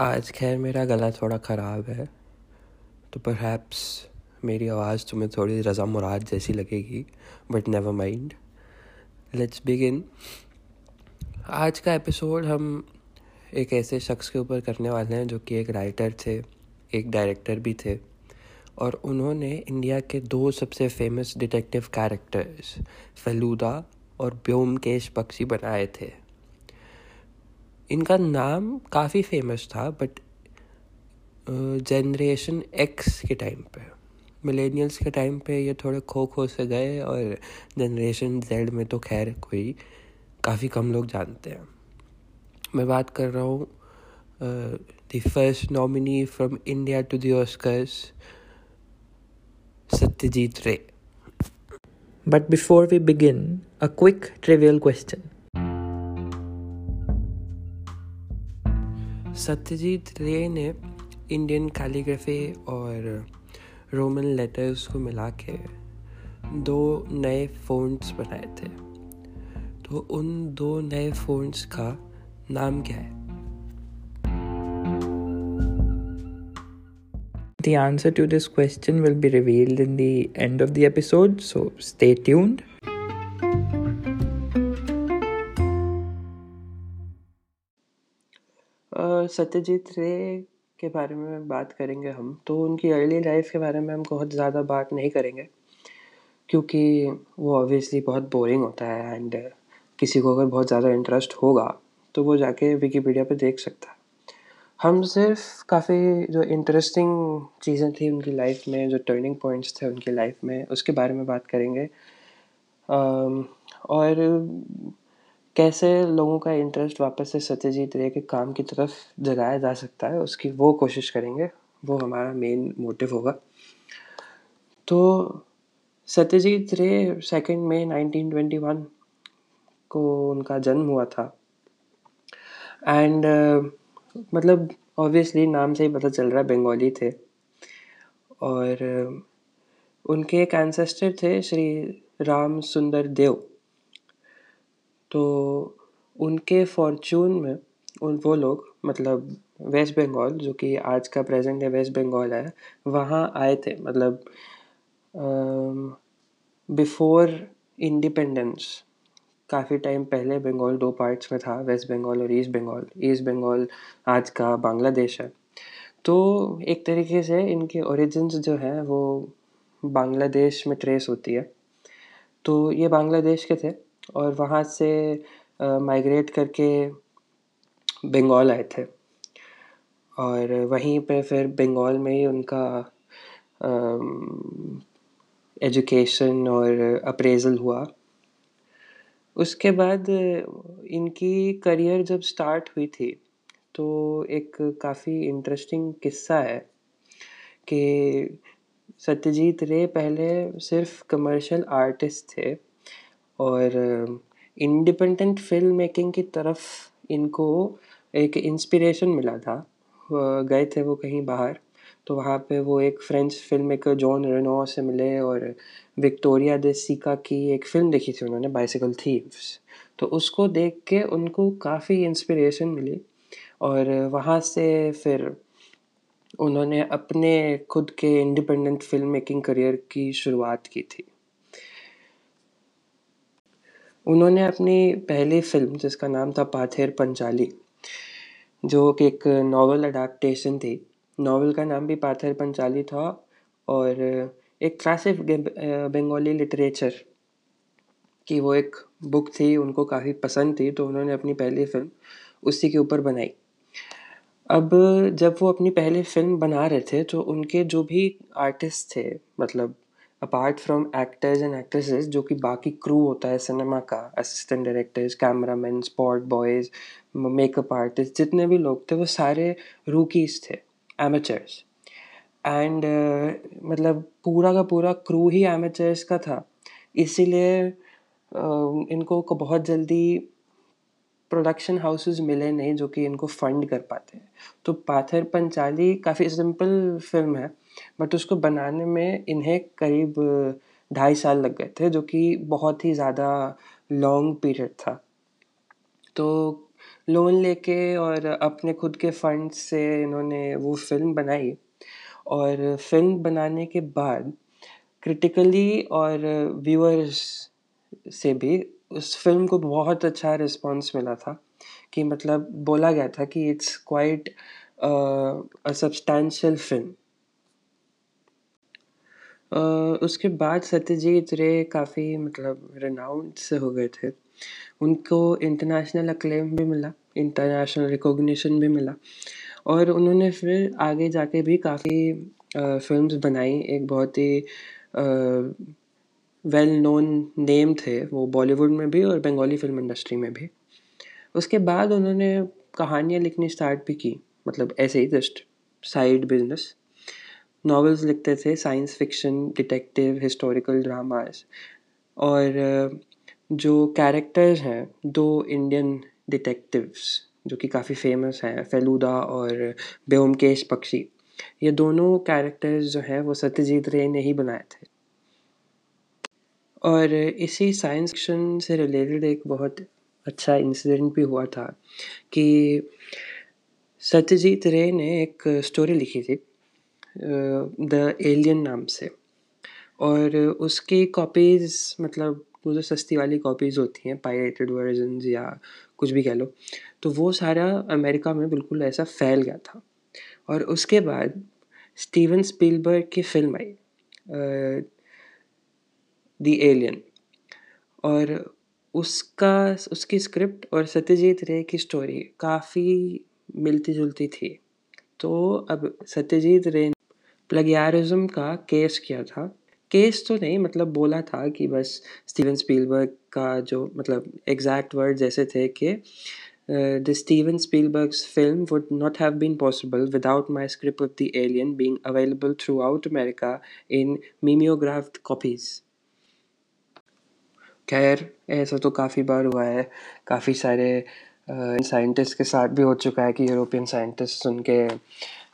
आज खैर मेरा गला थोड़ा ख़राब है तो परहैप्स मेरी आवाज़ तुम्हें थोड़ी रज़ा मुराद जैसी लगेगी but never mind let's begin आज का एपिसोड हम एक ऐसे शख्स के ऊपर करने वाले हैं जो कि एक राइटर थे, एक डायरेक्टर भी थे, और उन्होंने इंडिया के दो सबसे फ़ेमस डिटेक्टिव कैरेक्टर्स फलूदा और ब्योमकेश बख्शी बनाए थे। इनका नाम काफ़ी फ़ेमस था बट जनरेशन एक्स के टाइम पे मिलेनियल्स के टाइम पे ये थोड़े खो खो से गए और जनरेशन जेड में तो खैर कोई काफ़ी कम लोग जानते हैं मैं बात कर रहा हूँ the first nominee from India to the Oscars Satyajit Ray but before we begin a quick trivial question. Satyajit Ray ने इंडियन कैलीग्राफी और रोमन लेटर्स को मिला के दो नए फ़ोन्स बनाए थे तो उन दो नए फ़ोन्स का नाम क्या है The answer to this question will be revealed in the end of the episode, so stay tuned. Satyajit रे के बारे में बात करेंगे हम। तो उनकी अर्ली लाइफ के बारे में हम बहुत ज़्यादा बात नहीं करेंगे, क्योंकि वो ऑब्वियसली बहुत बोरिंग होता है एंड किसी को अगर बहुत ज़्यादा इंटरेस्ट होगा तो वो जाके विकीपीडिया पे देख सकता है। हम सिर्फ़ काफ़ी जो इंटरेस्टिंग चीज़ें थी उनकी लाइफ में, जो टर्निंग पॉइंट्स थे उनकी लाइफ में, उसके बारे में बात करेंगे। और कैसे लोगों का इंटरेस्ट वापस से सत्यजीत रे के काम की तरफ़ जगाया जा सकता है उसकी वो कोशिश करेंगे वो हमारा मेन मोटिव होगा। तो सत्यजीत रे सेकेंड मई 1921 को उनका जन्म हुआ था। एंड uh, मतलब ऑब्वियसली नाम से ही पता चल रहा है बंगाली थे। और uh, उनके एक एंसेस्टर थे श्री राम सुंदर देव। तो उनके फॉर्चून में उन वो लोग मतलब वेस्ट बंगाल जो कि आज का प्रेजेंट है वेस्ट बंगाल है, वहाँ आए थे मतलब बिफोर इंडिपेंडेंस काफ़ी टाइम पहले बंगाल दो पार्ट्स में था वेस्ट बंगाल और ईस्ट बंगाल ईस्ट बंगाल आज का बांग्लादेश है। तो एक तरीके से इनके ओरिजिन्स जो हैं, वो बांग्लादेश में ट्रेस होती है। तो ये बांग्लादेश के थे। और वहाँ से माइग्रेट करके बंगाल आए थे। और वहीं पे फिर बंगाल में ही उनका एजुकेशन और अप्रेज़ल हुआ। उसके बाद इनकी करियर जब स्टार्ट हुई थी तो एक काफ़ी इंटरेस्टिंग किस्सा है कि सत्यजीत रे पहले सिर्फ़ कमर्शियल आर्टिस्ट थे। और इंडिपेंडेंट फ़िल्म मेकिंग की तरफ़ इनको एक इंस्पिरेशन मिला था। गए थे वो कहीं बाहर तो वहाँ पे वो एक French film maker Jean Renoir से मिले और विक्टोरिया दे सिका की एक फ़िल्म देखी थी उन्होंने बाइसिकल थीव्स तो उसको देख के उनको काफ़ी इंस्पिरेशन मिली और वहाँ से फिर उन्होंने अपने खुद के इंडिपेंडेंट फ़िल्म मेकिंग करियर की शुरुआत की थी। उन्होंने अपनी पहली फ़िल्म, जिसका नाम था पाथेर पंचाली, जो कि एक नावल अडाप्टेशन थी नावल का नाम भी पाथेर पंचाली था और एक क्लासिक बंगाली लिटरेचर की वो एक बुक थी, उनको काफ़ी पसंद थी तो उन्होंने अपनी पहली फ़िल्म उसी के ऊपर बनाई। अब जब वो अपनी पहली फ़िल्म बना रहे थे तो उनके जो भी आर्टिस्ट थे मतलब apart from actors and actresses जो कि बाकी क्रू होता है सिनेमा का assistant directors camera man spot boys makeup artist जितने भी लोग थे वो सारे रूकीज थे एमेचर्स एंड uh, मतलब पूरा का पूरा क्रू ही एमेचर्स का था. इसीलिए uh, इनको को बहुत जल्दी प्रोडक्शन हाउसेस मिले नहीं जो कि इनको फंड कर पाते तो पाथर पंचाली काफ़ी सिंपल फ़िल्म है. बट उसको बनाने में इन्हें करीब ढाई साल लग गए थे, जो कि बहुत ही ज़्यादा लॉन्ग पीरियड था। तो लोन लेके और अपने खुद के फंड से इन्होंने वो फ़िल्म बनाई और फ़िल्म बनाने के बाद क्रिटिकली और व्यूअर्स से भी उस फ़िल्म को बहुत अच्छा रिस्पॉन्स मिला था कि मतलब बोला गया था कि it's quite a substantial film उसके बाद सत्यजीत रे काफ़ी मतलब रेनाउंड से हो गए थे। उनको इंटरनेशनल अक्लेम भी मिला इंटरनेशनल रिकॉग्निशन भी मिला। और उन्होंने फिर आगे जाके भी काफ़ी फिल्म्स बनाई। एक बहुत ही वेल नोन नेम थे वो बॉलीवुड में भी और बंगाली फ़िल्म इंडस्ट्री में भी। उसके बाद उन्होंने कहानियाँ लिखनी स्टार्ट भी की मतलब ऐसे ही जस्ट साइड बिज़नेस नॉवेल्स लिखते थे science fiction detective historical dramas और जो कैरेक्टर्स हैं, दो इंडियन डिटेक्टिव्स जो कि काफ़ी फ़ेमस हैं फेलूदा और ब्योमकेश पक्षी ये दोनों कैरेक्टर्स जो हैं, वो सत्यजीत रे ने ही बनाए थे। और इसी साइंस फिक्शन से रिलेटेड एक बहुत अच्छा इंसिडेंट भी हुआ था कि सत्यजीत रे ने एक स्टोरी लिखी थी। द एलियन नाम से। और उसकी कॉपीज़ मतलब वो जो सस्ती वाली कॉपीज़ होती हैं पायरेटेड वर्जन या कुछ भी कह लो तो वो सारा अमेरिका में बिल्कुल ऐसा फैल गया था। और उसके बाद स्टीवन स्पीलबर्ग की फ़िल्म आई दी एलियन और उसका, उसकी स्क्रिप्ट और सत्यजीत रे की स्टोरी काफ़ी मिलती जुलती थी। तो अब सत्यजीत रे प्लगियारिज्म का केस किया था। केस तो नहीं मतलब बोला था कि बस स्टीवन स्पीलबर्ग का जो मतलब एग्जैक्ट वर्ड जैसे थे कि the Steven Spielberg's film would not have been possible without my script of the alien being available throughout America in mimeographed copies खैर, ऐसा तो काफ़ी बार हुआ है। काफ़ी सारे साइंटिस्ट के साथ भी हो चुका है कि यूरोपियन साइंटिस्ट उनके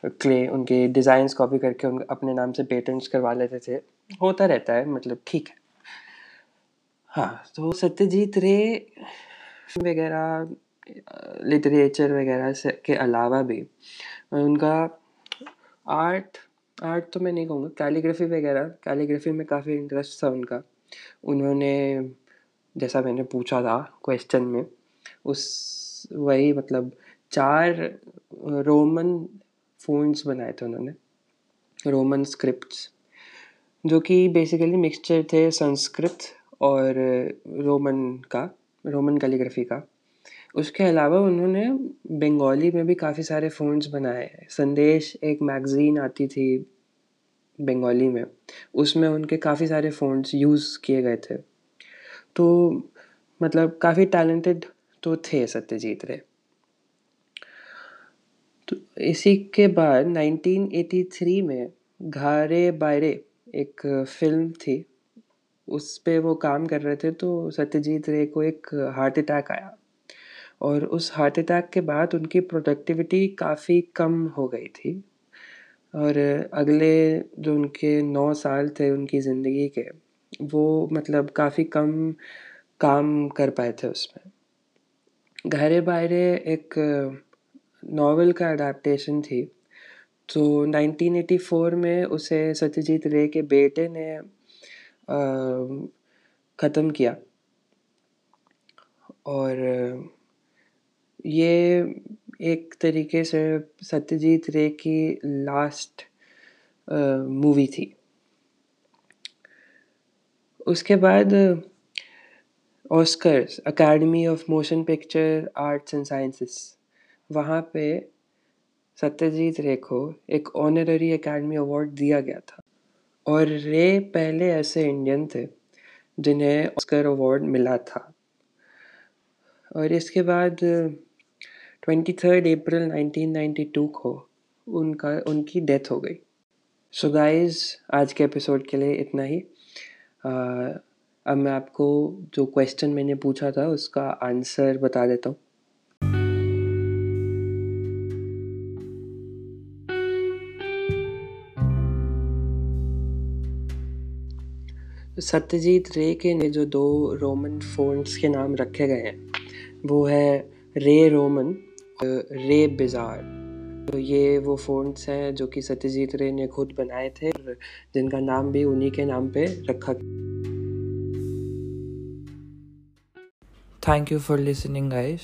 क्ले, उनके डिज़ाइंस कॉपी करके उन, अपने नाम से पेटेंट्स करवा लेते थे। होता रहता है मतलब ठीक है। हाँ तो सत्यजीत रे वगैरह लिटरेचर वगैरह से, के अलावा भी, उनका आर्ट आर्ट तो मैं नहीं कहूँगा कैलीग्राफी वगैरह कैलीग्राफी में काफ़ी इंटरेस्ट था उनका। उन्होंने, जैसा मैंने पूछा था क्वेश्चन में, उस, वही मतलब चार रोमन फ़ोन्स बनाए थे उन्होंने, रोमन स्क्रिप्ट्स, जो कि बेसिकली मिक्सचर थे संस्कृत और रोमन का, रोमन कैलीग्राफी का। उसके अलावा उन्होंने बंगाली में भी काफ़ी सारे फ़ोन्स बनाए। संदेश एक मैगज़ीन आती थी बंगाली में, उसमें उनके काफ़ी सारे फ़ोन्स यूज़ किए गए थे। तो मतलब काफ़ी टैलेंटेड तो थे सत्यजीत रे। तो इसी के बाद 1983 में घारे बायरे एक फ़िल्म थी, उस पे वो काम कर रहे थे तो सत्यजीत रे को एक हार्ट अटैक आया। और उस हार्ट अटैक के बाद उनकी प्रोडक्टिविटी काफ़ी कम हो गई थी। और अगले जो उनके नौ साल थे उनकी ज़िंदगी के, वो मतलब काफ़ी कम काम कर पाए थे उसमें। घरे बायरे एक नॉवल का अडेप्टशन थी। तो 1984 में उसे सत्यजीत रे के बेटे ने ख़त्म किया। और, ये एक तरीके से सत्यजीत रे की लास्ट मूवी थी। उसके बाद Oscars Academy of Motion Picture Arts and Sciences वहाँ पे सत्यजीत रे को एक ऑनररी एकेडमी अवार्ड दिया गया था। और रे पहले ऐसे इंडियन थे जिन्हें ऑस्कर अवार्ड मिला था। और इसके बाद ट्वेंटी थर्ड अप्रैल 1992 को उनका उनकी डेथ हो गई। सो so गाइस आज के एपिसोड के लिए इतना ही। आ, अब मैं आपको जो क्वेश्चन मैंने पूछा था उसका आंसर बता देता हूँ। सत्यजीत रे के ने जो दो रोमन फोन्स के नाम रखे गए हैं, वो है रे रोमन रे बिजार तो ये वो फ़ोन्स हैं जो कि सत्यजीत रे ने खुद बनाए थे जिनका नाम भी उन्हीं के नाम पे रखा thank you for listening guys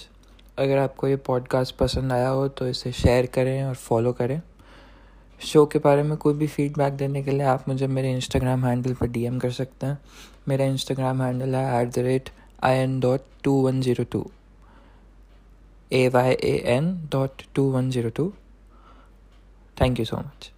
अगर आपको ये पॉडकास्ट पसंद आया हो तो इसे शेयर करें और फॉलो करें। शो के बारे में कोई भी फीडबैक देने के लिए आप मुझे मेरे इंस्टाग्राम हैंडल पर डीएम कर सकते हैं। मेरा इंस्टाग्राम हैंडल है at the rate I N dot two one zero two A Y A N dot two one zero two thank you so much